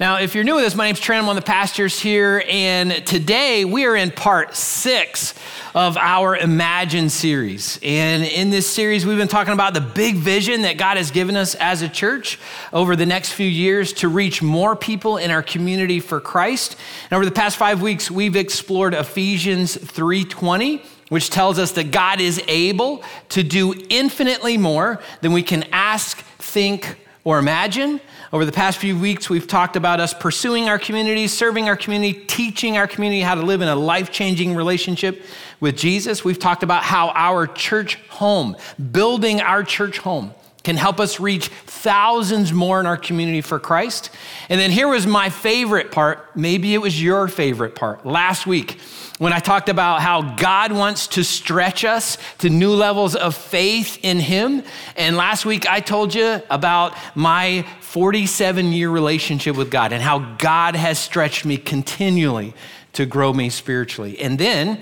Now, if you're new with us, my name's Trent. I'm one of the pastors here, and today we are in part six of our Imagine series. And in this series, we've been talking about the big vision that God has given us as a church over the next few years to reach more people in our community for Christ. And over the past five weeks, we've explored Ephesians 3:20 which tells us that God is able to do infinitely more than we can ask, think, or imagine. Over the past few weeks, we've talked about us pursuing our community, serving our community, teaching our community how to live in a life changing relationship with Jesus. We've talked about how our church home, building our church home, can help us reach thousands more in our community for Christ. And then here was my favorite part. Maybe it was your favorite part. Last week, when I talked about how God wants to stretch us to new levels of faith in Him. And last week I told you about my 47 year relationship with God and how God has stretched me continually to grow me spiritually. And then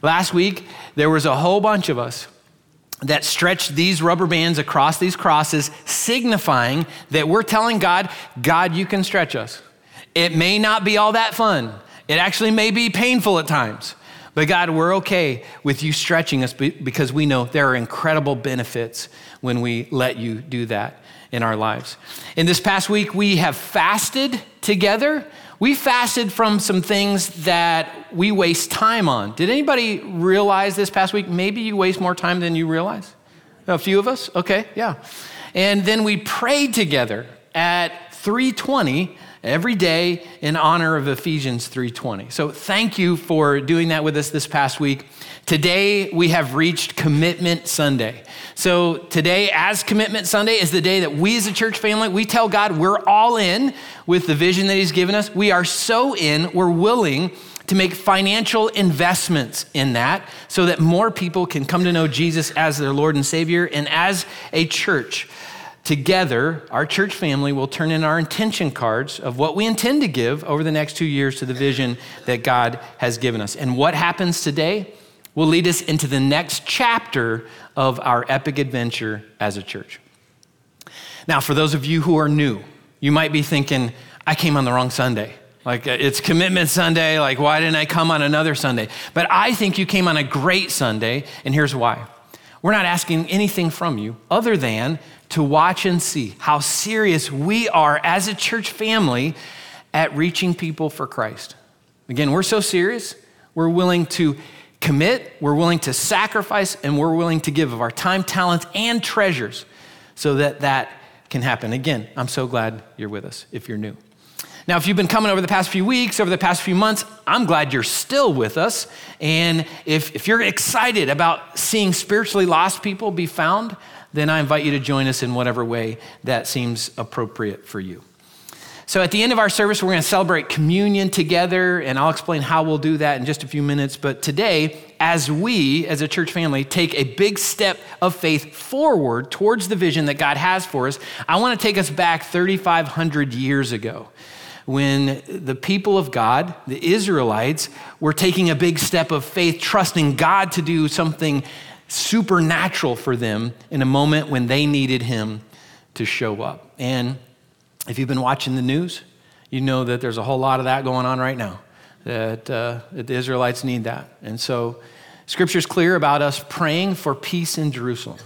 last week there was a whole bunch of us that stretched these rubber bands across these crosses, signifying that we're telling God, God, you can stretch us. It may not be all that fun. It actually may be painful at times. But God, we're okay with you stretching us because we know there are incredible benefits when we let you do that in our lives. In this past week, we have fasted together. We fasted from some things that we waste time on. Did anybody realize this past week? Maybe you waste more time than you realize? A few of us? Okay, yeah. And then we prayed together at 320 every day in honor of Ephesians 3:20. So thank you for doing that with us this past week. Today we have reached commitment Sunday. So today as commitment Sunday is the day that we as a church family we tell God we're all in with the vision that he's given us. We are so in, we're willing to make financial investments in that so that more people can come to know Jesus as their Lord and Savior and as a church together, our church family will turn in our intention cards of what we intend to give over the next two years to the vision that God has given us. And what happens today will lead us into the next chapter of our epic adventure as a church. Now, for those of you who are new, you might be thinking, I came on the wrong Sunday. Like, uh, it's Commitment Sunday. Like, why didn't I come on another Sunday? But I think you came on a great Sunday, and here's why. We're not asking anything from you other than to watch and see how serious we are as a church family at reaching people for Christ. Again, we're so serious, we're willing to commit, we're willing to sacrifice, and we're willing to give of our time, talents, and treasures so that that can happen. Again, I'm so glad you're with us if you're new. Now, if you've been coming over the past few weeks, over the past few months, I'm glad you're still with us. And if, if you're excited about seeing spiritually lost people be found, then I invite you to join us in whatever way that seems appropriate for you. So, at the end of our service, we're going to celebrate communion together, and I'll explain how we'll do that in just a few minutes. But today, as we, as a church family, take a big step of faith forward towards the vision that God has for us, I want to take us back 3,500 years ago when the people of God, the Israelites, were taking a big step of faith, trusting God to do something supernatural for them in a moment when they needed him to show up. And if you've been watching the news, you know that there's a whole lot of that going on right now, that, uh, that the Israelites need that. And so, scripture's clear about us praying for peace in Jerusalem.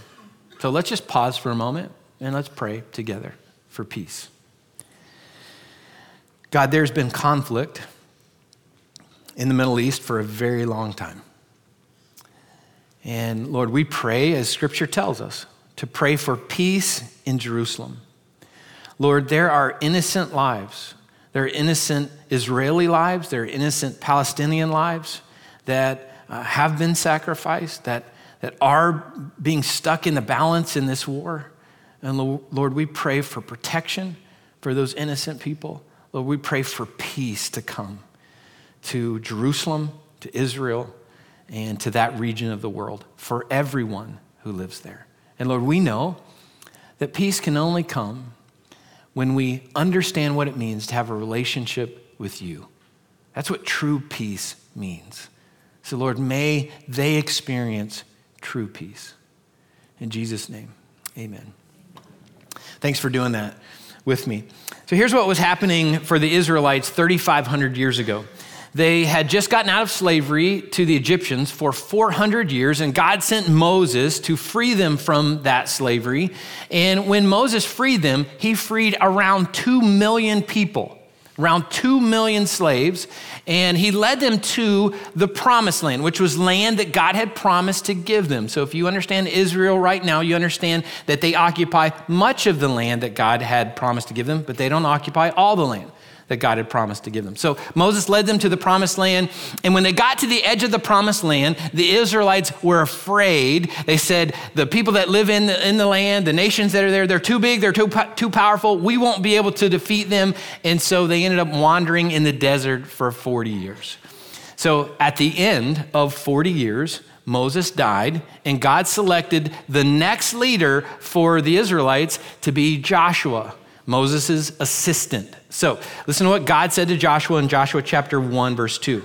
So, let's just pause for a moment and let's pray together for peace. God, there's been conflict in the Middle East for a very long time. And Lord, we pray, as scripture tells us, to pray for peace in Jerusalem. Lord, there are innocent lives. There are innocent Israeli lives. There are innocent Palestinian lives that uh, have been sacrificed, that, that are being stuck in the balance in this war. And Lord, we pray for protection for those innocent people. Lord, we pray for peace to come to Jerusalem, to Israel, and to that region of the world for everyone who lives there. And Lord, we know that peace can only come when we understand what it means to have a relationship with you. That's what true peace means. So, Lord, may they experience true peace. In Jesus' name, amen. Thanks for doing that. with me. So here's what was happening for the Israelites 3,500 years ago. They had just gotten out of slavery to the Egyptians for 400 years, and God sent Moses to free them from that slavery. And when Moses freed them, he freed around 2 million people around 2 million slaves, and he led them to the promised land, which was land that God had promised to give them. So if you understand Israel right now, you understand that they occupy much of the land that God had promised to give them, but they don't occupy all the land that God had promised to give them. So Moses led them to the promised land. And when they got to the edge of the promised land, the Israelites were afraid. They said, The people that live in the, in the land, the nations that are there, they're too big, they're too, too powerful. We won't be able to defeat them. And so they ended up wandering in the desert for 40 years. So at the end of 40 years, Moses died, and God selected the next leader for the Israelites to be Joshua. Moses' assistant. So listen to what God said to Joshua in Joshua chapter 1, verse 2.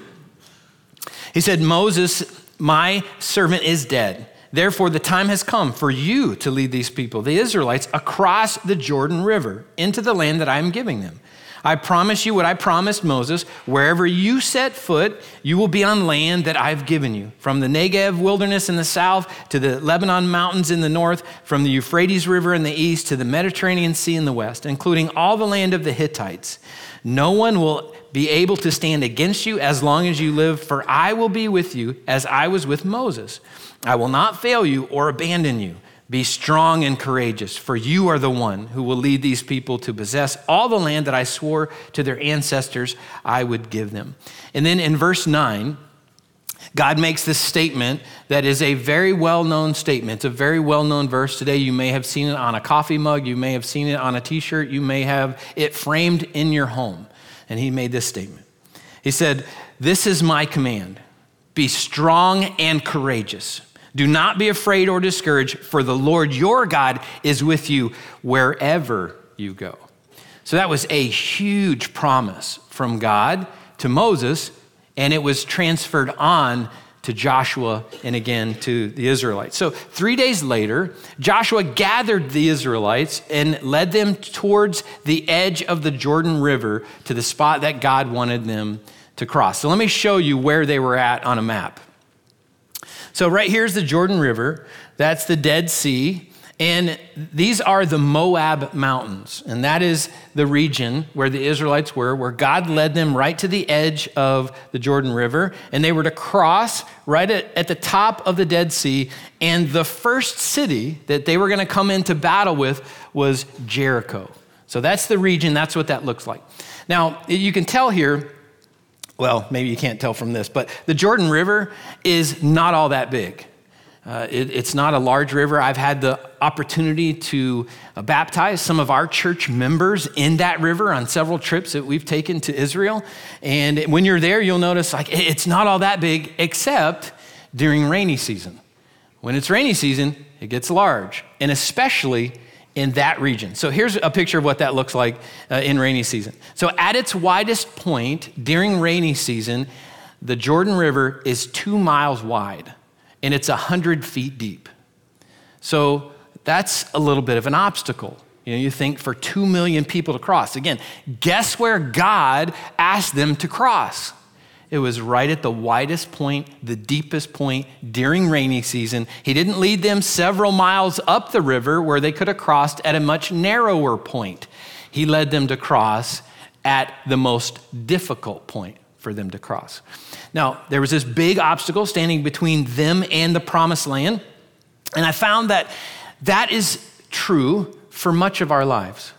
He said, Moses, my servant, is dead. Therefore, the time has come for you to lead these people, the Israelites, across the Jordan River into the land that I am giving them. I promise you what I promised Moses wherever you set foot, you will be on land that I've given you. From the Negev wilderness in the south to the Lebanon mountains in the north, from the Euphrates River in the east to the Mediterranean Sea in the west, including all the land of the Hittites. No one will be able to stand against you as long as you live, for I will be with you as I was with Moses. I will not fail you or abandon you. Be strong and courageous, for you are the one who will lead these people to possess all the land that I swore to their ancestors I would give them. And then in verse 9, God makes this statement that is a very well known statement. It's a very well known verse. Today, you may have seen it on a coffee mug, you may have seen it on a t shirt, you may have it framed in your home. And he made this statement He said, This is my command be strong and courageous. Do not be afraid or discouraged, for the Lord your God is with you wherever you go. So that was a huge promise from God to Moses, and it was transferred on to Joshua and again to the Israelites. So, three days later, Joshua gathered the Israelites and led them towards the edge of the Jordan River to the spot that God wanted them to cross. So, let me show you where they were at on a map. So, right here's the Jordan River. That's the Dead Sea. And these are the Moab Mountains. And that is the region where the Israelites were, where God led them right to the edge of the Jordan River. And they were to cross right at, at the top of the Dead Sea. And the first city that they were going to come into battle with was Jericho. So that's the region. That's what that looks like. Now, you can tell here well, maybe you can't tell from this, but the Jordan River is not all that big. Uh, it, it's not a large river. I've had the opportunity to uh, baptize some of our church members in that river on several trips that we've taken to Israel. And when you're there, you'll notice like it's not all that big, except during rainy season. When it's rainy season, it gets large, and especially in that region. So here's a picture of what that looks like uh, in rainy season. So at its widest point during rainy season, the Jordan River is two miles wide and it's 100 feet deep. So that's a little bit of an obstacle. You know, you think for two million people to cross. Again, guess where God asked them to cross? It was right at the widest point, the deepest point during rainy season. He didn't lead them several miles up the river where they could have crossed at a much narrower point. He led them to cross at the most difficult point for them to cross. Now, there was this big obstacle standing between them and the promised land. And I found that that is true for much of our lives.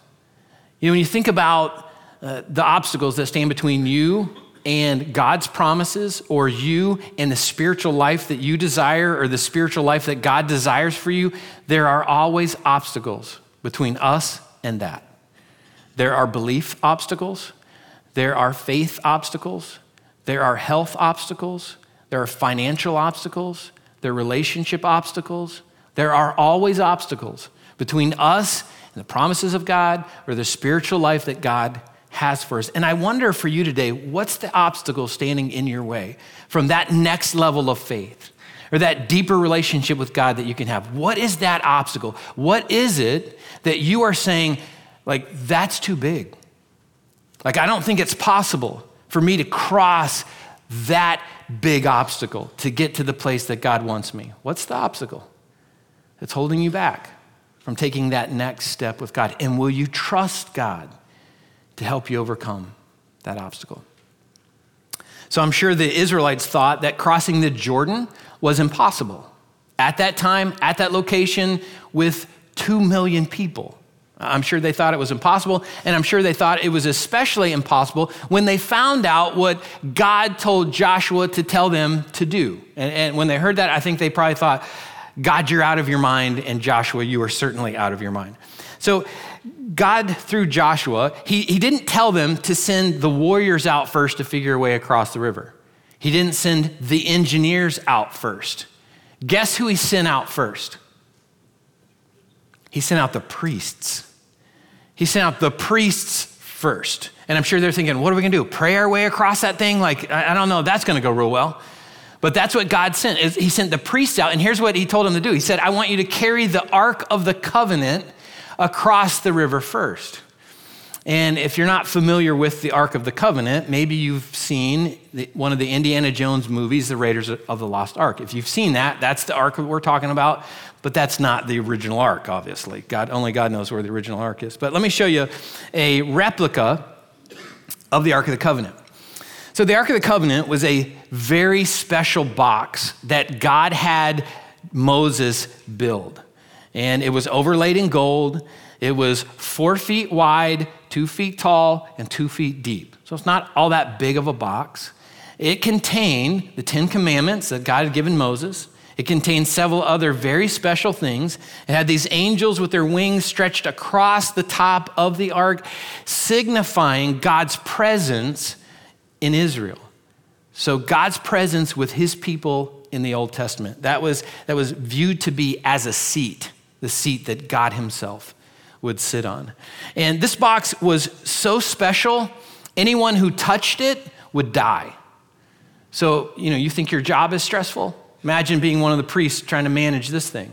You know, when you think about uh, the obstacles that stand between you and God's promises, or you and the spiritual life that you desire, or the spiritual life that God desires for you, there are always obstacles between us and that. There are belief obstacles, there are faith obstacles, there are health obstacles, there are financial obstacles, there are relationship obstacles. There are always obstacles between us and the promises of God or the spiritual life that God has for us. And I wonder for you today, what's the obstacle standing in your way from that next level of faith or that deeper relationship with God that you can have? What is that obstacle? What is it that you are saying, Like, that's too big. Like, I don't think it's possible for me to cross that big obstacle to get to the place that God wants me. What's the obstacle that's holding you back from taking that next step with God? And will you trust God to help you overcome that obstacle? So I'm sure the Israelites thought that crossing the Jordan was impossible at that time, at that location, with two million people. I'm sure they thought it was impossible, and I'm sure they thought it was especially impossible when they found out what God told Joshua to tell them to do. And, and, when they heard that, I think they probably thought, God, you're out of your mind, and Joshua, you are certainly out of your mind. So, God, through Joshua, he, he didn't tell them to send the warriors out first to figure a way across the river. He didn't send the engineers out first. Guess who he sent out first? He sent out the priests. He sent out the priests first. And I'm sure they're thinking, what are we going to do? Pray our way across that thing? Like, I don't know that's going to go real well. But that's what God sent. He sent the priests out. And here's what he told them to do He said, I want you to carry the Ark of the Covenant across the river first. And if you're not familiar with the Ark of the Covenant, maybe you've seen the, one of the Indiana Jones movies, The Raiders of the Lost Ark. If you've seen that, that's the Ark we're talking about, but that's not the original Ark, obviously. God, only God knows where the original Ark is. But let me show you a replica of the Ark of the Covenant. So, the Ark of the Covenant was a very special box that God had Moses build. And it was overlaid in gold. It was four feet wide, two feet tall, and two feet deep. So it's not all that big of a box. It contained the Ten Commandments that God had given Moses. It contained several other very special things. It had these angels with their wings stretched across the top of the ark, signifying God's presence in Israel. So, God's presence with his people in the Old Testament, that was, that was viewed to be as a seat, the seat that God himself would sit on. And this box was so special, anyone who touched it would die. So, you know, you think your job is stressful? Imagine being one of the priests trying to manage this thing.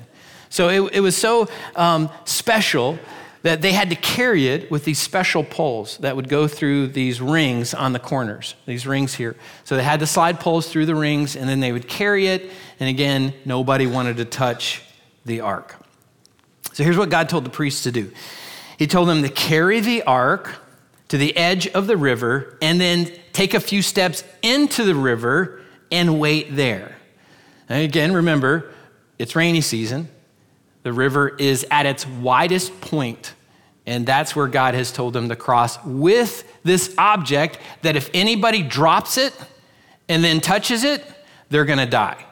So it, it was so um, special that they had to carry it with these special poles that would go through these rings on the corners, these rings here. So they had to slide poles through the rings, and then they would carry it. And again, nobody wanted to touch the ark. So here's what God told the priests to do He told them to carry the ark to the edge of the river and then take a few steps into the river and wait there. And again, remember, it's rainy season. The river is at its widest point, and that's where God has told them to cross with this object that if anybody drops it and then touches it, they're going to die.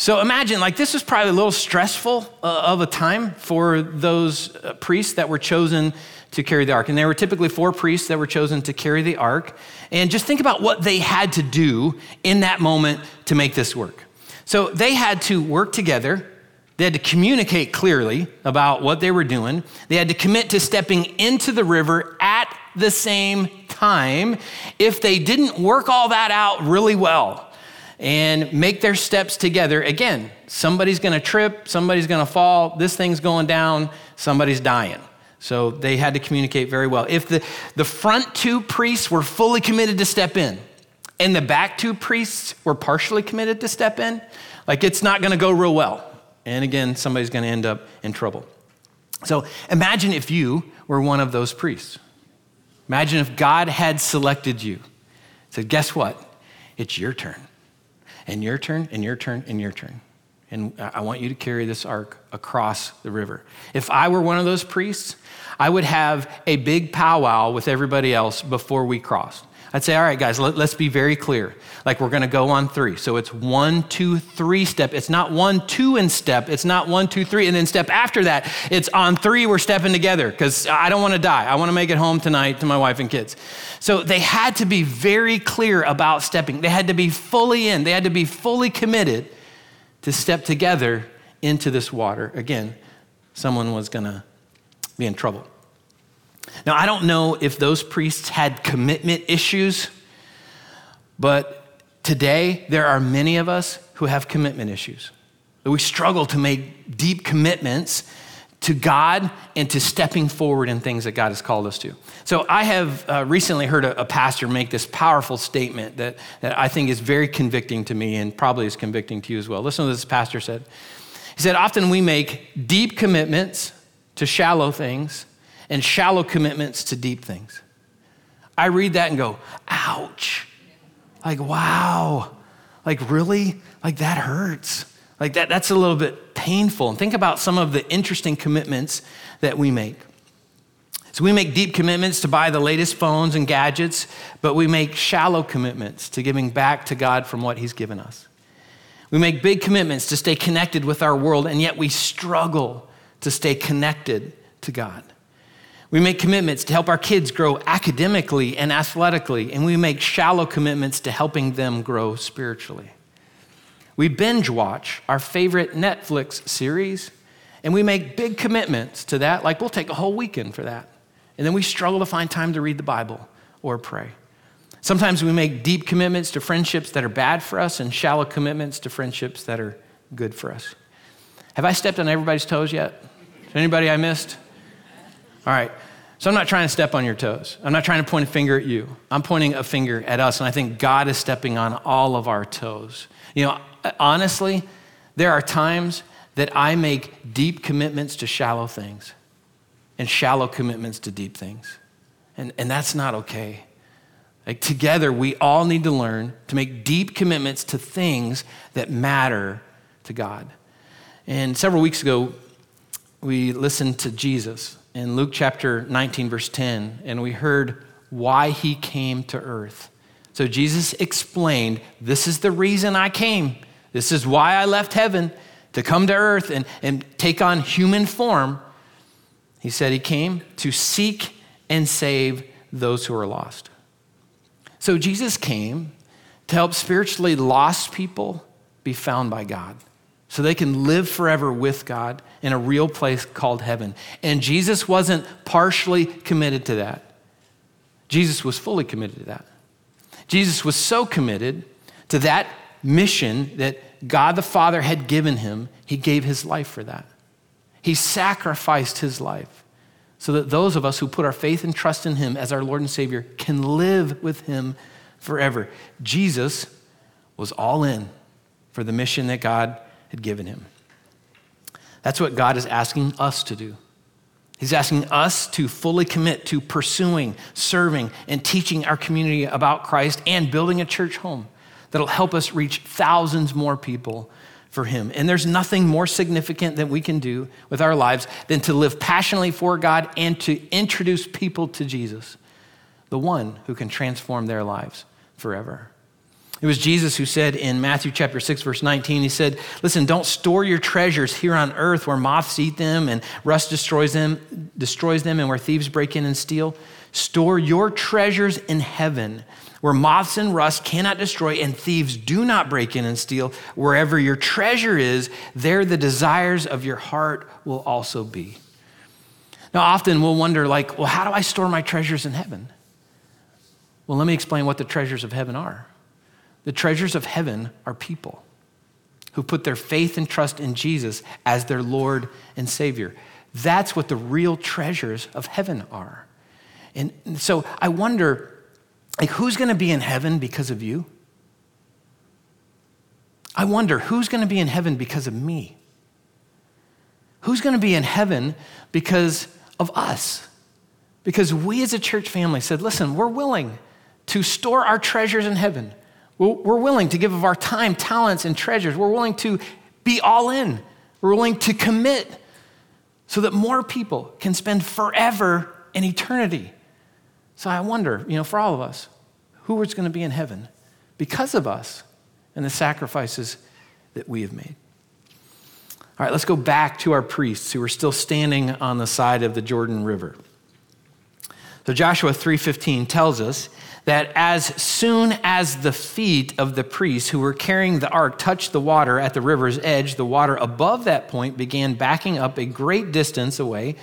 So imagine, like, this was probably a little stressful uh, of a time for those uh, priests that were chosen to carry the ark. And there were typically four priests that were chosen to carry the ark. And just think about what they had to do in that moment to make this work. So they had to work together. They had to communicate clearly about what they were doing. They had to commit to stepping into the river at the same time. If they didn't work all that out really well, and make their steps together. Again, somebody's gonna trip, somebody's gonna fall, this thing's going down, somebody's dying. So they had to communicate very well. If the, the front two priests were fully committed to step in, and the back two priests were partially committed to step in, like it's not gonna go real well. And again, somebody's gonna end up in trouble. So imagine if you were one of those priests. Imagine if God had selected you. Said, guess what? It's your turn and your turn, and your turn, and your turn. And I want you to carry this ark across the river. If I were one of those priests, I would have a big powwow with everybody else before we crossed. I'd say, all right, guys, let, us be very clear. Like we're going to go on three. So it's one, two, three step. It's not one, two in step. It's not one, two, three. And then step after that, it's on three, we're stepping together because I don't want to die. I want to make it home tonight to my wife and kids. So they had to be very clear about stepping. They had to be fully in, they had to be fully committed to step together into this water. Again, someone was going to be in trouble. Now, I don't know if those priests had commitment issues, but today there are many of us who have commitment issues. We struggle to make deep commitments to God and to stepping forward in things that God has called us to. So, I have uh, recently heard a, a, pastor make this powerful statement that, that I think is very convicting to me and probably is convicting to you as well. Listen to what this pastor said. He said, Often we make deep commitments to shallow things and shallow commitments to deep things. I read that and go, ouch. Like, wow. Like, really? Like, that hurts. Like, that, that's a little bit painful. And think about some of the interesting commitments that we make. So, we make deep commitments to buy the latest phones and gadgets, but we make shallow commitments to giving back to God from what He's given us. We make big commitments to stay connected with our world, and yet we struggle to stay connected to God. We make commitments to help our kids grow academically and athletically, and we make shallow commitments to helping them grow spiritually. We binge watch our favorite Netflix series, and we make big commitments to that, like we'll take a whole weekend for that. And then we struggle to find time to read the Bible or pray. Sometimes we make deep commitments to friendships that are bad for us and shallow commitments to friendships that are good for us. Have I stepped on everybody's toes yet? Anybody I missed? All right. So I'm not trying to step on your toes. I'm not trying to point a finger at you. I'm pointing a finger at us. And I think God is stepping on all of our toes. You know, honestly, there are times that I make deep commitments to shallow things and shallow commitments to deep things. And, and that's not okay. Like together, we all need to learn to make deep commitments to things that matter to God. And several weeks ago, we listened to Jesus in Luke chapter 19, verse 10, and we heard why he came to earth. So Jesus explained this is the reason I came. This is why I left heaven to come to earth and, and take on human form. He said he came to seek and save those who are lost. So Jesus came to help spiritually lost people be found by God so they can live forever with God in a real place called heaven. And Jesus wasn't partially committed to that, Jesus was fully committed to that. Jesus was so committed to that mission that God the Father had given him, he gave his life for that. He sacrificed his life so that those of us who put our faith and trust in him as our Lord and Savior can live with him forever. Jesus was all in for the mission that God had given him. That's what God is asking us to do. He's asking us to fully commit to pursuing, serving, and teaching our community about Christ and building a church home that'll help us reach thousands more people for Him. And there's nothing more significant that we can do with our lives than to live passionately for God and to introduce people to Jesus, the one who can transform their lives forever. It was Jesus who said in Matthew chapter 6 verse 19 he said, "Listen, don't store your treasures here on earth where moths eat them and rust destroys them, destroys them and where thieves break in and steal. Store your treasures in heaven." Where moths and rust cannot destroy and thieves do not break in and steal, wherever your treasure is, there the desires of your heart will also be. Now, often we'll wonder, like, well, how do I store my treasures in heaven? Well, let me explain what the treasures of heaven are. The treasures of heaven are people who put their faith and trust in Jesus as their Lord and Savior. That's what the real treasures of heaven are. And so I wonder, like, who's going to be in heaven because of you? I wonder, who's going to be in heaven because of me? Who's going to be in heaven because of us? Because we as a church family said, listen, we're willing to store our treasures in heaven we're willing to give of our time, talents, and treasures. We're willing to be all in. We're willing to commit so that more people can spend forever in eternity. So I wonder, you know, for all of us, who is going to be in heaven because of us and the sacrifices that we have made. All right, let's go back to our priests who are still standing on the side of the Jordan River. So Joshua 3:15 tells us that as soon as the feet of the priests who were carrying the ark touched the water at the river's edge, the water above that point began backing up a great distance away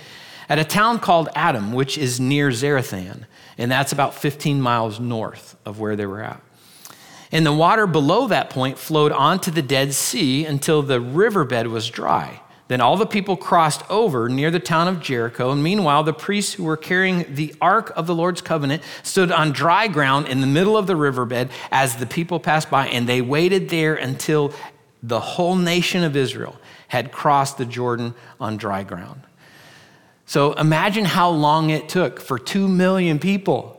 at a town called Adam, which is near Zarethan, and that's about 15 miles north of where they were at. And the water below that point flowed onto the Dead Sea until the riverbed was dry. Then all the people crossed over near the town of Jericho. And meanwhile, the priests who were carrying the ark of the Lord's covenant stood on dry ground in the middle of the riverbed as the people passed by. And they waited there until the whole nation of Israel had crossed the Jordan on dry ground. So imagine how long it took for two million people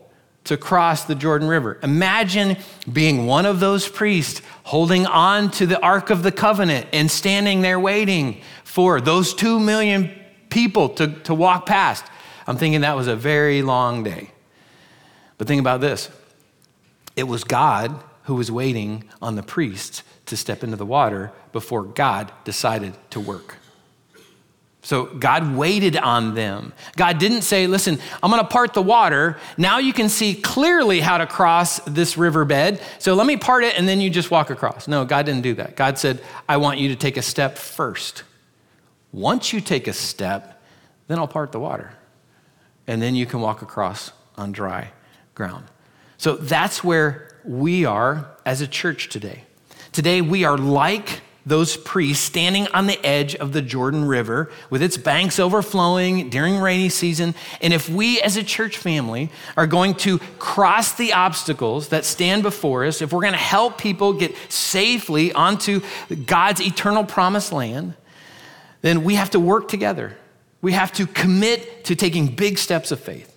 to cross the Jordan River. Imagine being one of those priests holding on to the Ark of the Covenant and standing there waiting for those two million people to, to walk past. I'm thinking that was a very long day. But think about this it was God who was waiting on the priests to step into the water before God decided to work. So God waited on them. God didn't say, listen, I'm going to part the water. Now you can see clearly how to cross this riverbed. So let me part it and then you just walk across. No, God didn't do that. God said, I want you to take a step first. Once you take a step, then I'll part the water. And then you can walk across on dry ground. So that's where we are as a church today. Today we are like those priests standing on the edge of the Jordan River with its banks overflowing during rainy season. And if we as a church family are going to cross the obstacles that stand before us, if we're going to help people get safely onto God's eternal promised land, then we have to work together. We have to commit to taking big steps of faith.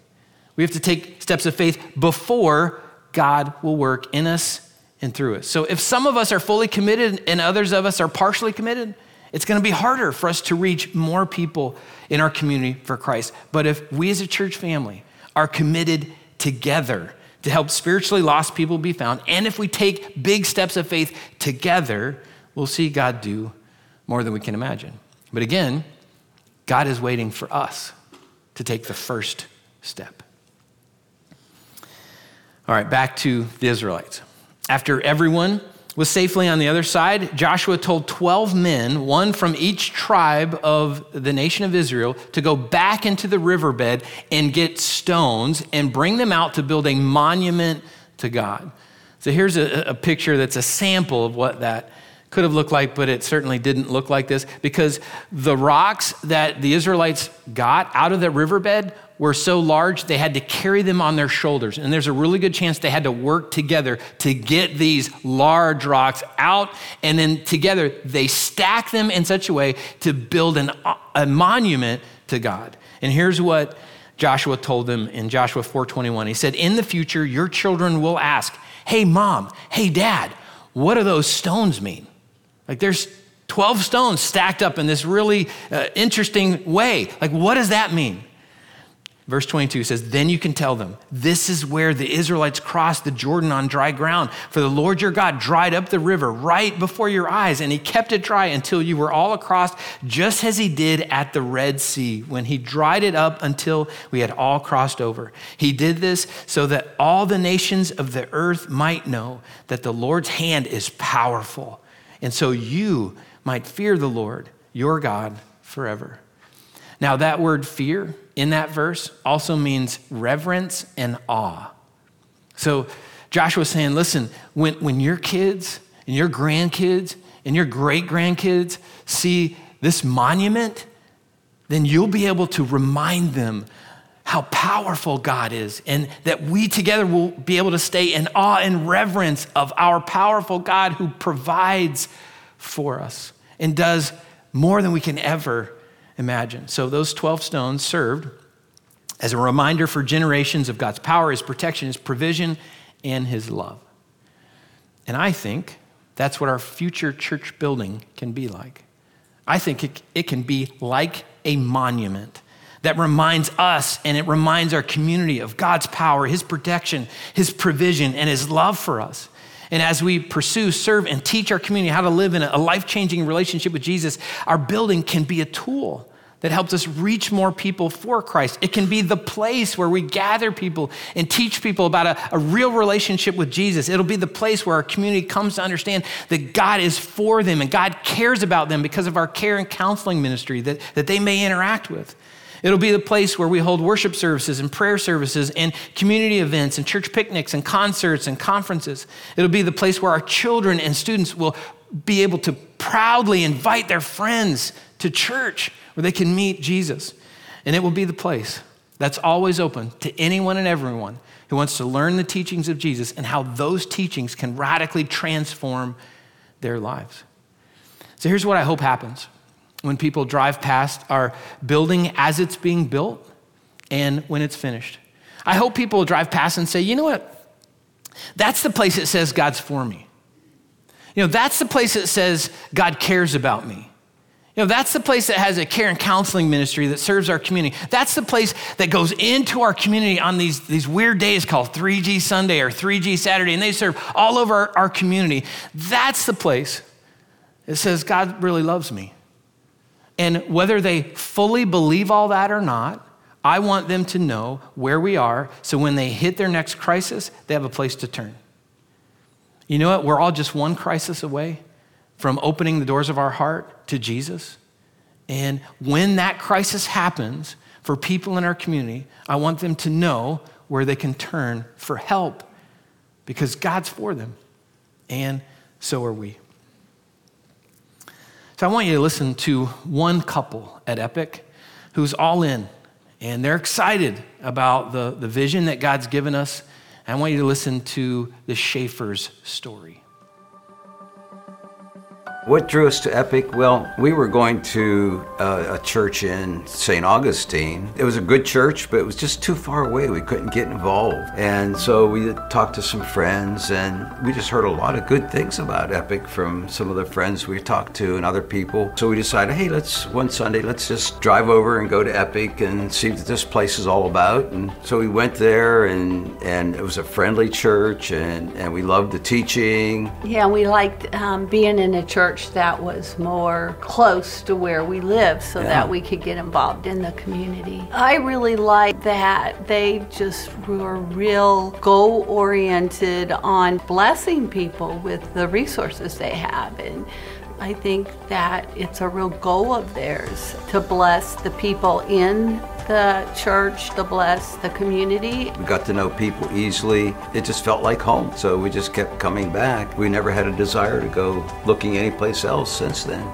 We have to take steps of faith before God will work in us and through us. So if some of us are fully committed and others of us are partially committed, it's going to be harder for us to reach more people in our community for Christ. But if we as a church family are committed together to help spiritually lost people be found, and if we take big steps of faith together, we'll see God do more than we can imagine. But again, God is waiting for us to take the first step. All right, back to the Israelites. After everyone was safely on the other side, Joshua told 12 men, one from each tribe of the nation of Israel, to go back into the riverbed and get stones and bring them out to build a monument to God. So here's a, a picture that's a sample of what that could have looked like, but it certainly didn't look like this because the rocks that the Israelites got out of the riverbed were so large they had to carry them on their shoulders. And there's a really good chance they had to work together to get these large rocks out. And then together they stack them in such a way to build an, a monument to God. And here's what Joshua told them in Joshua 4:21. He said, "In the future your children will ask, "Hey mom, hey dad, what do those stones mean?" Like there's 12 stones stacked up in this really uh, interesting way. Like what does that mean? Verse 22 says, Then you can tell them, this is where the Israelites crossed the Jordan on dry ground. For the Lord your God dried up the river right before your eyes, and he kept it dry until you were all across, just as he did at the Red Sea, when he dried it up until we had all crossed over. He did this so that all the nations of the earth might know that the Lord's hand is powerful, and so you might fear the Lord your God forever. Now, that word fear in that verse also means reverence and awe. So, Joshua's saying, listen, when, when your kids and your grandkids and your great grandkids see this monument, then you'll be able to remind them how powerful God is, and that we together will be able to stay in awe and reverence of our powerful God who provides for us and does more than we can ever imagine. So those 12 stones served as a reminder for generations of God's power, His protection, His provision, and His love. And I think that's what our future church building can be like. I think it, it can be like a monument that reminds us and it reminds our community of God's power, His protection, His provision, and His love for us. And as we pursue, serve, and teach our community how to live in a life changing relationship with Jesus, our building can be a tool that helps us reach more people for Christ. It can be the place where we gather people and teach people about a, a, real relationship with Jesus. It'll be the place where our community comes to understand that God is for them and God cares about them because of our care and counseling ministry that, that they may interact with. It'll be the place where we hold worship services and prayer services and community events and church picnics and concerts and conferences. It'll be the place where our children and students will be able to proudly invite their friends to church where they can meet Jesus. And it will be the place that's always open to anyone and everyone who wants to learn the teachings of Jesus and how those teachings can radically transform their lives. So here's what I hope happens when people drive past our building as it's being built and when it's finished. I hope people will drive past and say, you know what? That's the place that says God's for me. You know, that's the place that says God cares about me. You know, that's the place that has a care and counseling ministry that serves our community. That's the place that goes into our community on these, these weird days called 3G Sunday or 3G Saturday, and they serve all over our, our community. That's the place that says God really loves me. And whether they fully believe all that or not, I want them to know where we are so when they hit their next crisis, they have a place to turn. You know what? We're all just one crisis away from opening the doors of our heart to Jesus. And when that crisis happens for people in our community, I want them to know where they can turn for help because God's for them, and so are we. So I want you to listen to one couple at Epic who's all in, and they're excited about the, the vision that God's given us. I want you to listen to the Schaefer's story. What drew us to Epic? Well, we were going to uh, a church in St. Augustine. It was a good church, but it was just too far away. We couldn't get involved. And so we talked to some friends, and we just heard a lot of good things about Epic from some of the friends we talked to and other people. So we decided, hey, let's one Sunday, let's just drive over and go to Epic and see what this place is all about. And so we went there, and, and it was a friendly church, and, and we loved the teaching. Yeah, we liked um, being in a church church that was more close to where we live so yeah. that we could get involved in the community. I really like that they just were real goal oriented on blessing people with the resources they have and I think that it's a real goal of theirs to bless the people in the church, to bless the community. We got to know people easily. It just felt like home, so we just kept coming back. We never had a desire to go looking anyplace else since then.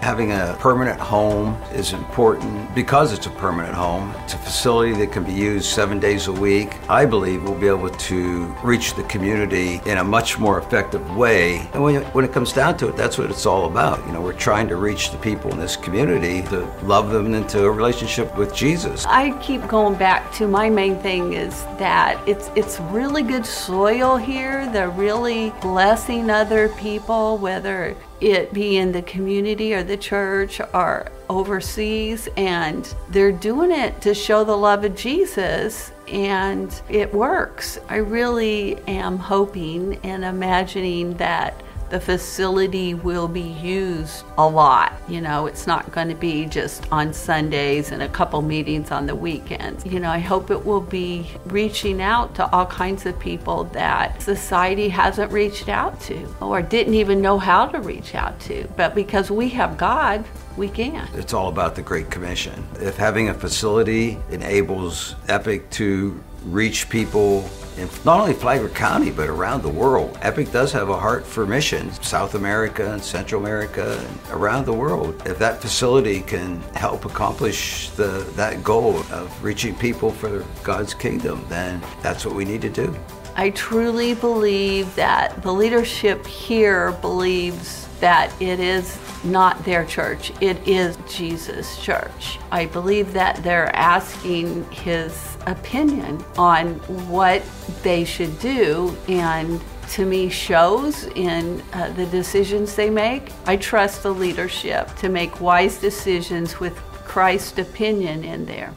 Having a permanent home is important because it's a permanent home. It's a facility that can be used seven days a week. I believe we'll be able to reach the community in a much more effective way. And when, when it comes down to it, that's what it's all about. You know, we're trying to reach the people in this community to love them into a relationship with Jesus. I keep going back to my main thing is that it's it's really good soil here. They're really blessing other people, whether it be in the community or the church or overseas, and they're doing it to show the love of Jesus, and it works. I really am hoping and imagining that the facility will be used a lot. You know, it's not going to be just on Sundays and a couple meetings on the weekends. You know, I hope it will be reaching out to all kinds of people that society hasn't reached out to or didn't even know how to reach out to. But because we have God, we can. It's all about the Great Commission. If having a facility enables Epic to reach people in not only Flagler County, but around the world. Epic does have a heart for missions, South America and Central America and around the world. If that facility can help accomplish the, that goal of reaching people for God's kingdom, then that's what we need to do. I truly believe that the leadership here believes that it is not their church, it is Jesus' church. I believe that they're asking his opinion on what they should do and to me shows in uh, the decisions they make. I trust the leadership to make wise decisions with Christ's opinion in there.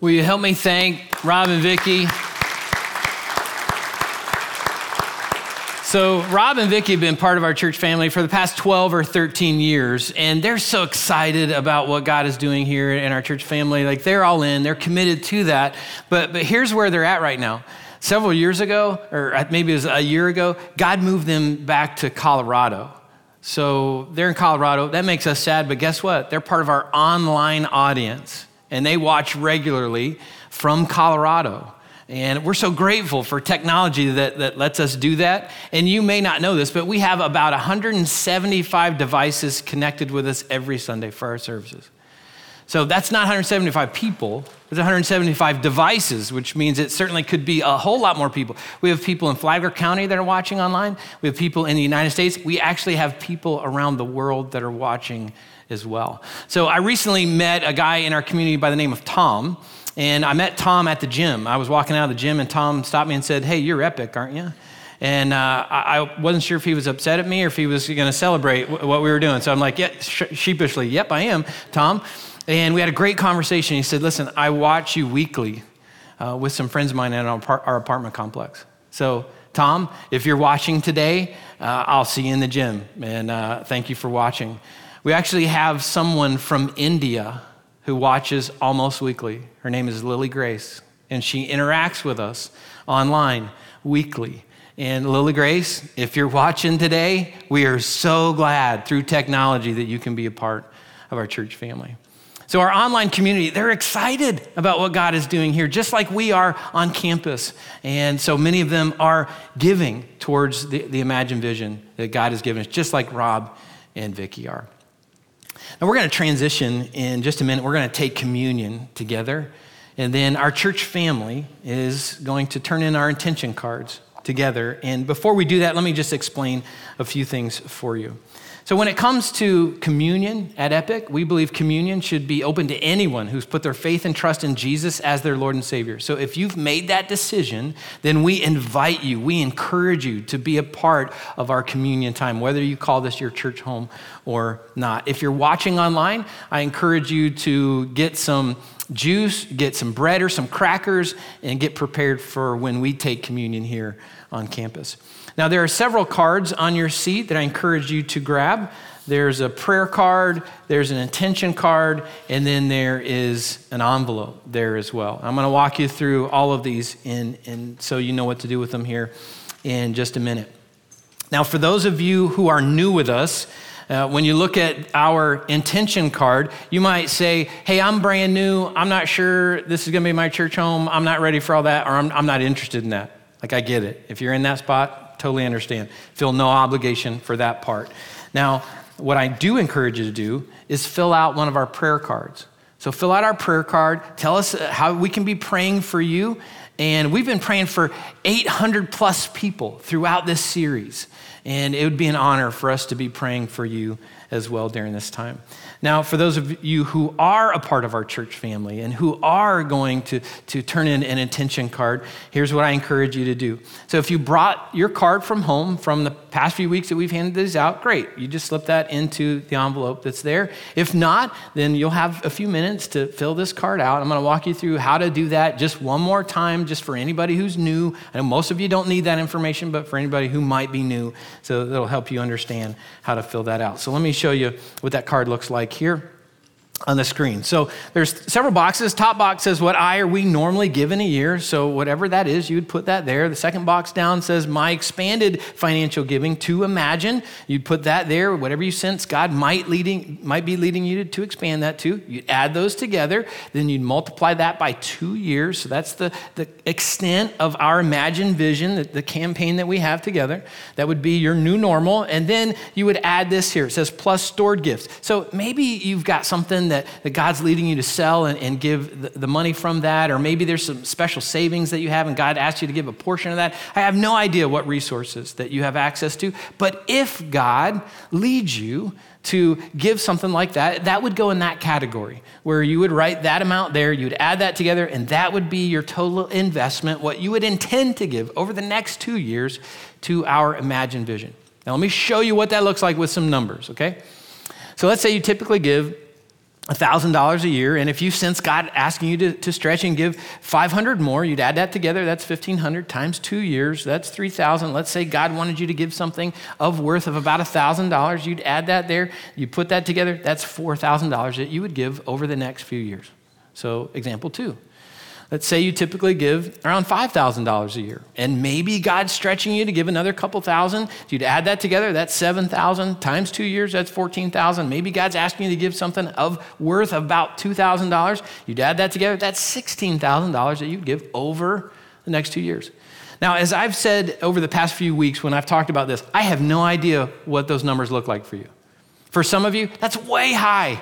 Will you help me thank Rob and Vicki? So, Rob and Vicki have been part of our church family for the past 12 or 13 years, and they're so excited about what God is doing here in our church family. Like, they're all in, they're committed to that. But, but here's where they're at right now. Several years ago, or uh, maybe it was a year ago, God moved them back to Colorado. So, they're in Colorado. That makes us sad, but guess what? They're part of our online audience, and they watch regularly from Colorado. And we're so grateful for technology that, that lets us do that. And you may not know this, but we have about 175 devices connected with us every Sunday for our services. So that's not 175 people, it's 175 devices, which means it certainly could be a whole lot more people. We have people in Flagler County that are watching online, we have people in the United States, we actually have people around the world that are watching as well. So I recently met a guy in our community by the name of Tom. And I met Tom at the gym. I was walking out of the gym, and Tom stopped me and said, Hey, you're epic, aren't you? And uh, I, wasn't sure if he was upset at me or if he was going to celebrate what we were doing. So I'm like, Yeah, sh- sheepishly, Yep, I am, Tom. And we had a great conversation. He said, Listen, I watch you weekly uh, with some friends of mine at our, our apartment complex. So, Tom, if you're watching today, uh, I'll see you in the gym. And uh, thank you for watching. We actually have someone from India who watches almost weekly. Her name is Lily Grace, and she interacts with us online weekly. And Lily Grace, if you're watching today, we are so glad through technology that you can be a part of our church family. So, our online community, they're excited about what God is doing here, just like we are on campus. And so many of them are giving towards the, the Imagine vision that God has given us, just like Rob and Vicki are. Now, we're going to transition in just a minute. We're going to take communion together. And then our church family is going to turn in our intention cards together. And before we do that, let me just explain a few things for you. So, when it comes to communion at Epic, we believe communion should be open to anyone who's put their faith and trust in Jesus as their Lord and Savior. So, if you've made that decision, then we invite you, we encourage you to be a part of our communion time, whether you call this your church home or not. If you're watching online, I encourage you to get some juice, get some bread or some crackers, and get prepared for when we take communion here on campus. Now, there are several cards on your seat that I encourage you to grab. There's a prayer card, there's an intention card, and then there is an envelope there as well. I'm going to walk you through all of these, in, in, so you know what to do with them here in just a minute. Now, for those of you who are new with us, uh, when you look at our intention card, you might say, Hey, I'm brand new. I'm not sure this is going to be my church home. I'm not ready for all that, or I'm, I'm not interested in that. Like, I get it. If you're in that spot, Totally understand. Feel no obligation for that part. Now, what I do encourage you to do is fill out one of our prayer cards. So fill out our prayer card. Tell us uh, how we can be praying for you. And we've been praying for 800 plus people throughout this series. And it would be an honor for us to be praying for you as well during this time. Now, for those of you who are a part of our church family and who are going to, to turn in an intention card, here's what I encourage you to do. So, if you brought your card from home from the past few weeks that we've handed these out, great. You just slip that into the envelope that's there. If not, then you'll have a few minutes to fill this card out. I'm going to walk you through how to do that just one more time, just for anybody who's new. I know most of you don't need that information, but for anybody who might be new, so that'll help you understand how to fill that out. So, let me show you what that card looks like here on the screen. So there's several boxes. Top box says what I or we normally give in a year. So whatever that is, you would put that there. The second box down says my expanded financial giving to imagine. You'd put that there. Whatever you sense God might leading might be leading you to, to expand that to. You'd add those together. Then you'd multiply that by two years. So that's the, the extent of our imagine vision, the, the campaign that we have together. That would be your new normal. And then you would add this here. It says plus stored gifts. So maybe you've got something that, that God's leading you to sell and, and give the, the money from that, or maybe there's some special savings that you have and God asked you to give a portion of that. I have no idea what resources that you have access to, but if God leads you to give something like that, that would go in that category where you would write that amount there, you'd add that together, and that would be your total investment, what you would intend to give over the next two years to our Imagine Vision. Now, let me show you what that looks like with some numbers, okay? So let's say you typically give $1,000 a year. And if you sense God asking you to, to stretch and give 500 more, you'd add that together. That's 1,500 times two years. That's 3,000. Let's say God wanted you to give something of worth of about $1,000. You'd add that there. You put that together. That's $4,000 that you would give over the next few years. So, example two. Let's say you typically give around $5,000 a year, and maybe God's stretching you to give another couple thousand. If you'd add that together, that's 7,000 times two years, that's 14,000. Maybe God's asking you to give something of worth about $2,000. You'd add that together, that's $16,000 that you'd give over the next two years. Now, as I've said over the past few weeks when I've talked about this, I have no idea what those numbers look like for you. For some of you, that's way high.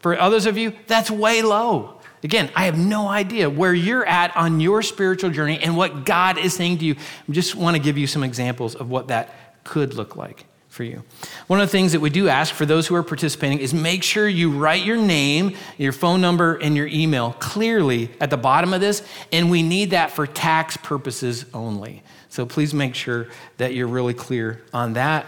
For others of you, that's way low. Again, I have no idea where you're at on your spiritual journey and what God is saying to you. I just want to give you some examples of what that could look like for you. One of the things that we do ask for those who are participating is make sure you write your name, your phone number, and your email clearly at the bottom of this, and we need that for tax purposes only. So please make sure that you're really clear on that.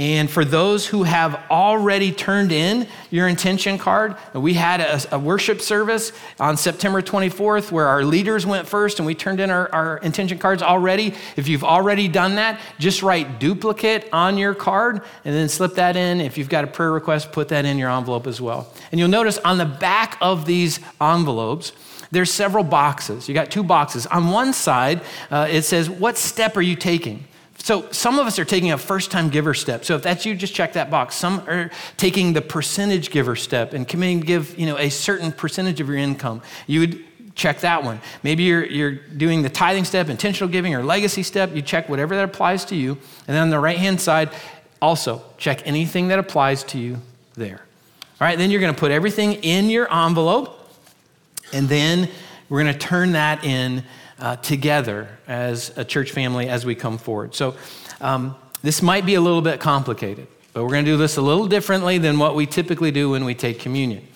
And for those who have already turned in your intention card, we had a, a, worship service on September 24th where our leaders went first and we turned in our, our intention cards already. If you've already done that, just write duplicate on your card and then slip that in. If you've got a prayer request, put that in your envelope as well. And you'll notice on the back of these envelopes, there's several boxes. You got two boxes. On one side, uh, it says, What step are you taking? So some of us are taking a first time giver step. So if that's you, just check that box. Some are taking the percentage giver step and committing to give, you know, a certain percentage of your income. You would check that one. Maybe you're, you're doing the tithing step, intentional giving, or legacy step. You check whatever that applies to you. And then on the right hand side, also check anything that applies to you there. All right, then you're going to put everything in your envelope. And then we're going to turn that in uh, together as a church family as we come forward. So, um, this might be a little bit complicated, but we're going to do this a little differently than what we typically do when we take communion.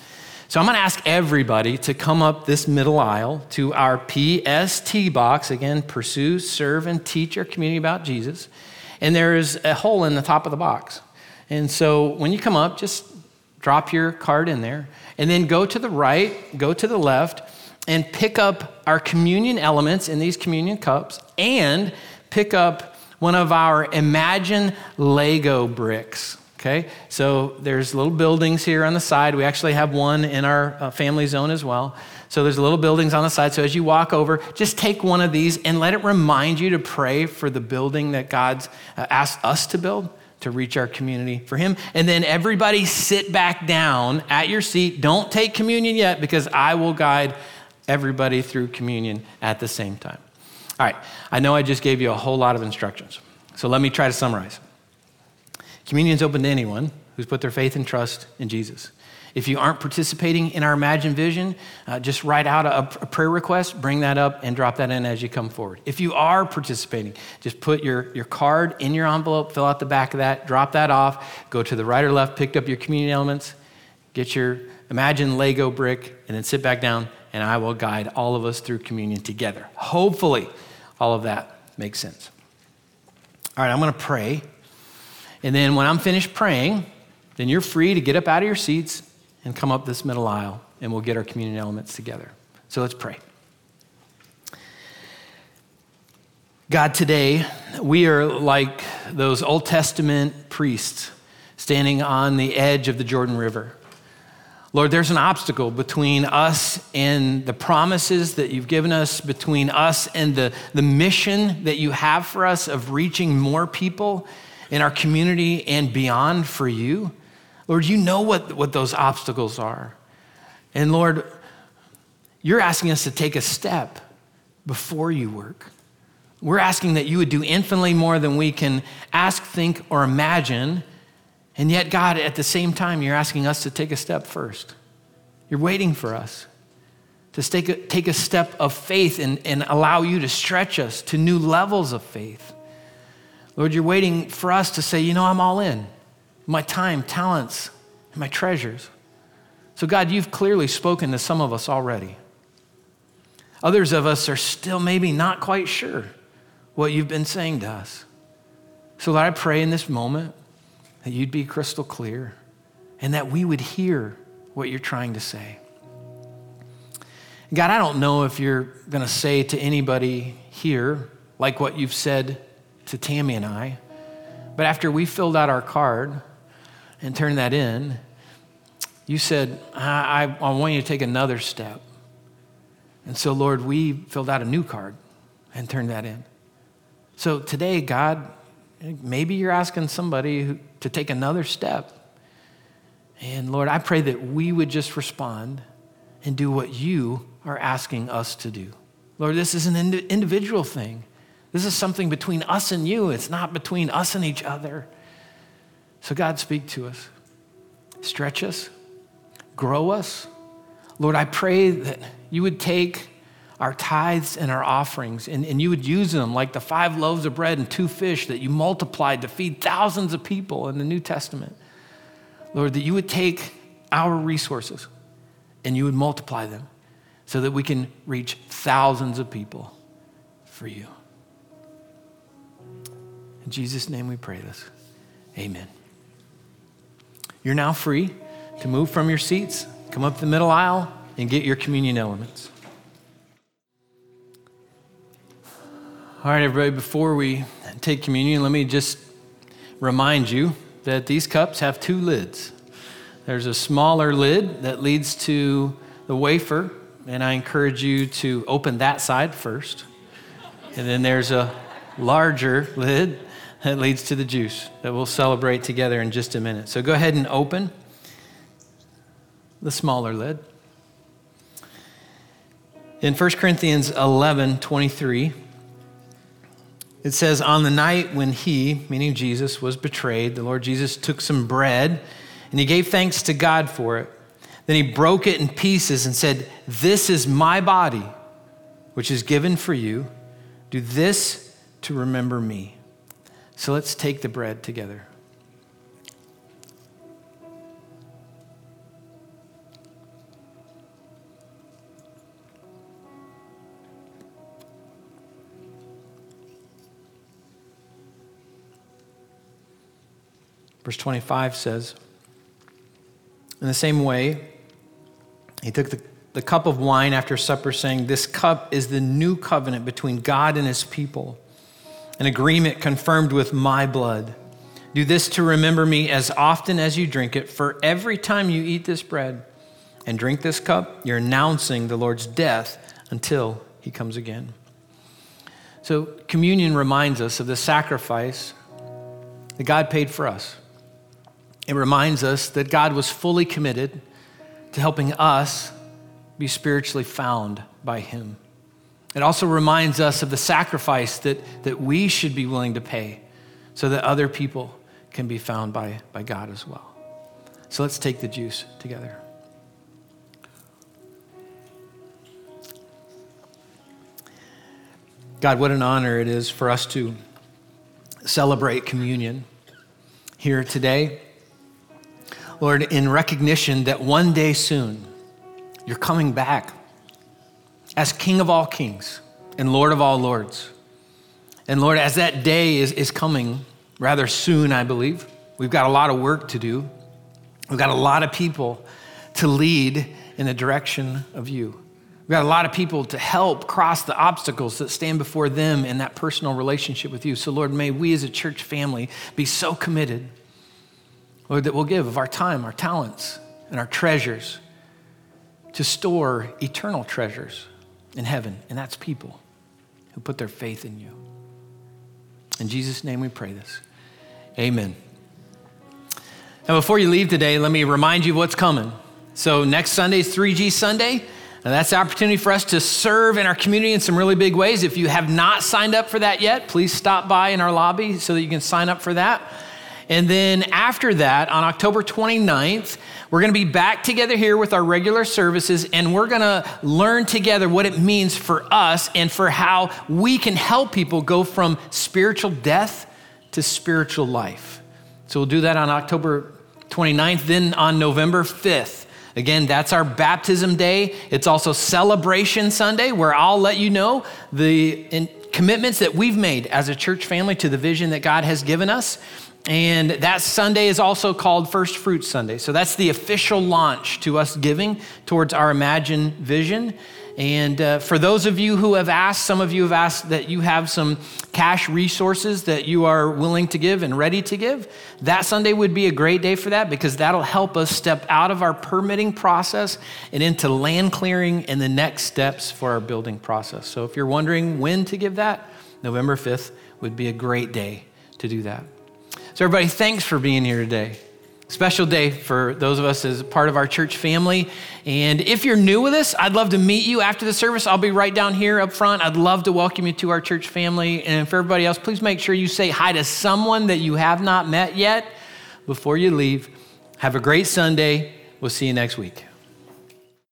So, I'm going to ask everybody to come up this middle aisle to our PST box. Again, pursue, serve, and teach our community about Jesus. And there is a hole in the top of the box. And so, when you come up, just drop your card in there, and then go to the right, go to the left, and pick up our communion elements in these communion cups and pick up one of our Imagine Lego bricks. Okay, so there's little buildings here on the side. We actually have one in our uh, family zone as well. So there's little buildings on the side. So as you walk over, just take one of these and let it remind you to pray for the building that God's uh, asked us to build to reach our community for Him. And then everybody sit back down at your seat. Don't take communion yet because I will guide everybody through communion at the same time. All right, I know I just gave you a whole lot of instructions. So let me try to summarize. Communion is open to anyone who's put their faith and trust in Jesus. If you aren't participating in our Imagine Vision, uh, just write out a, a, prayer request, bring that up, and drop that in as you come forward. If you are participating, just put your, your card in your envelope, fill out the back of that, drop that off, go to the right or left, pick up your communion elements, get your Imagine Lego brick, and then sit back down and I will guide all of us through communion together. Hopefully, all of that makes sense. All right, I'm going to pray. And then when I'm finished praying, then you're free to get up out of your seats and come up this middle aisle, and we'll get our communion elements together. So let's pray. God, today we are like those Old Testament priests standing on the edge of the Jordan River. Lord, there's an obstacle between us and the promises that you've given us, between us and the, the mission that you have for us of reaching more people in our community and beyond for you. Lord, you know what, what those obstacles are. And Lord, you're asking us to take a step before you work. We're asking that you would do infinitely more than we can ask, think, or imagine and yet, God, at the same time, you're asking us to take a step first. You're waiting for us to take a, take a step of faith and, and allow you to stretch us to new levels of faith. Lord, you're waiting for us to say, you know, I'm all in my time, talents, and my treasures. So, God, you've clearly spoken to some of us already. Others of us are still maybe not quite sure what you've been saying to us. So, Lord, I pray in this moment that you'd be crystal clear and that we would hear what you're trying to say. God, I don't know if you're going to say to anybody here, like what you've said to Tammy and I, but after we filled out our card and turned that in, you said, I, I, I want you to take another step. And so, Lord, we filled out a new card and turned that in. So today, God, maybe you're asking somebody to take another step. And Lord, I pray that we would just respond and do what you are asking us to do. Lord, this is an ind- individual thing. This is something between us and you. It's not between us and each other. So, God, speak to us, stretch us, grow us. Lord, I pray that you would take our tithes and our offerings and, and you would use them like the five loaves of bread and two fish that you multiplied to feed thousands of people in the New Testament. Lord, that you would take our resources and you would multiply them so that we can reach thousands of people for you. In Jesus' name we pray this. Amen. You're now free to move from your seats, come up the middle aisle, and get your communion elements. All right, everybody, before we take communion, let me just remind you that these cups have two lids. There's a smaller lid that leads to the wafer, and I encourage you to open that side first. And then there's a larger lid that leads to the juice that we'll celebrate together in just a minute. So go ahead and open the smaller lid. In 1 Corinthians 11 23, it says, On the night when he, meaning Jesus, was betrayed, the Lord Jesus took some bread and he gave thanks to God for it. Then he broke it in pieces and said, This is my body, which is given for you. Do this to remember me. So let's take the bread together. Verse 25 says, In the same way, he took the, the cup of wine after supper, saying, This cup is the new covenant between God and his people an agreement confirmed with my blood. Do this to remember me as often as you drink it, for every time you eat this bread and drink this cup, you're announcing the Lord's death until he comes again. So, communion reminds us of the sacrifice that God paid for us. It reminds us that God was fully committed to helping us be spiritually found by him. It also reminds us of the sacrifice that, that we should be willing to pay so that other people can be found by, by God as well. So let's take the juice together. God, what an honor it is for us to celebrate communion here today. Lord, in recognition that one day soon you're coming back as King of all kings and Lord of all lords. And Lord, as that day is, is coming rather soon, I believe, we've got a lot of work to do. We've got a lot of people to lead in the direction of you. We've got a lot of people to help cross the obstacles that stand before them in that personal relationship with you. So, Lord, may we as a church family be so committed, Lord, that we'll give of our time, our talents, and our treasures to store eternal treasures in heaven, and that's people who put their faith in you. In Jesus' name we pray this. Amen. Now, before you leave today, let me remind you what's coming. So, next Sunday is 3G Sunday. And that's the opportunity for us to serve in our community in some really big ways. If you have not signed up for that yet, please stop by in our lobby so that you can sign up for that. And then after that, on October 29th, we're going to be back together here with our regular services, and we're going to learn together what it means for us and for how we can help people go from spiritual death to spiritual life. So we'll do that on October 29th, then on November 5th. Again, that's our baptism day. It's also Celebration Sunday, where I'll let you know the commitments that we've made as a church family to the vision that God has given us. And that Sunday is also called First Fruit Sunday. So that's the official launch to us giving towards our Imagine vision. And uh, for those of you who have asked, some of you have asked that you have some cash resources that you are willing to give and ready to give. That Sunday would be a great day for that because that'll help us step out of our permitting process and into land clearing and the next steps for our building process. So if you're wondering when to give that, November 5th would be a great day to do that. So, everybody, thanks for being here today. Special day for those of us as part of our church family. And if you're new with us, I'd love to meet you after the service. I'll be right down here up front. I'd love to welcome you to our church family. And for everybody else, please make sure you say hi to someone that you have not met yet before you leave. Have a great Sunday. We'll see you next week.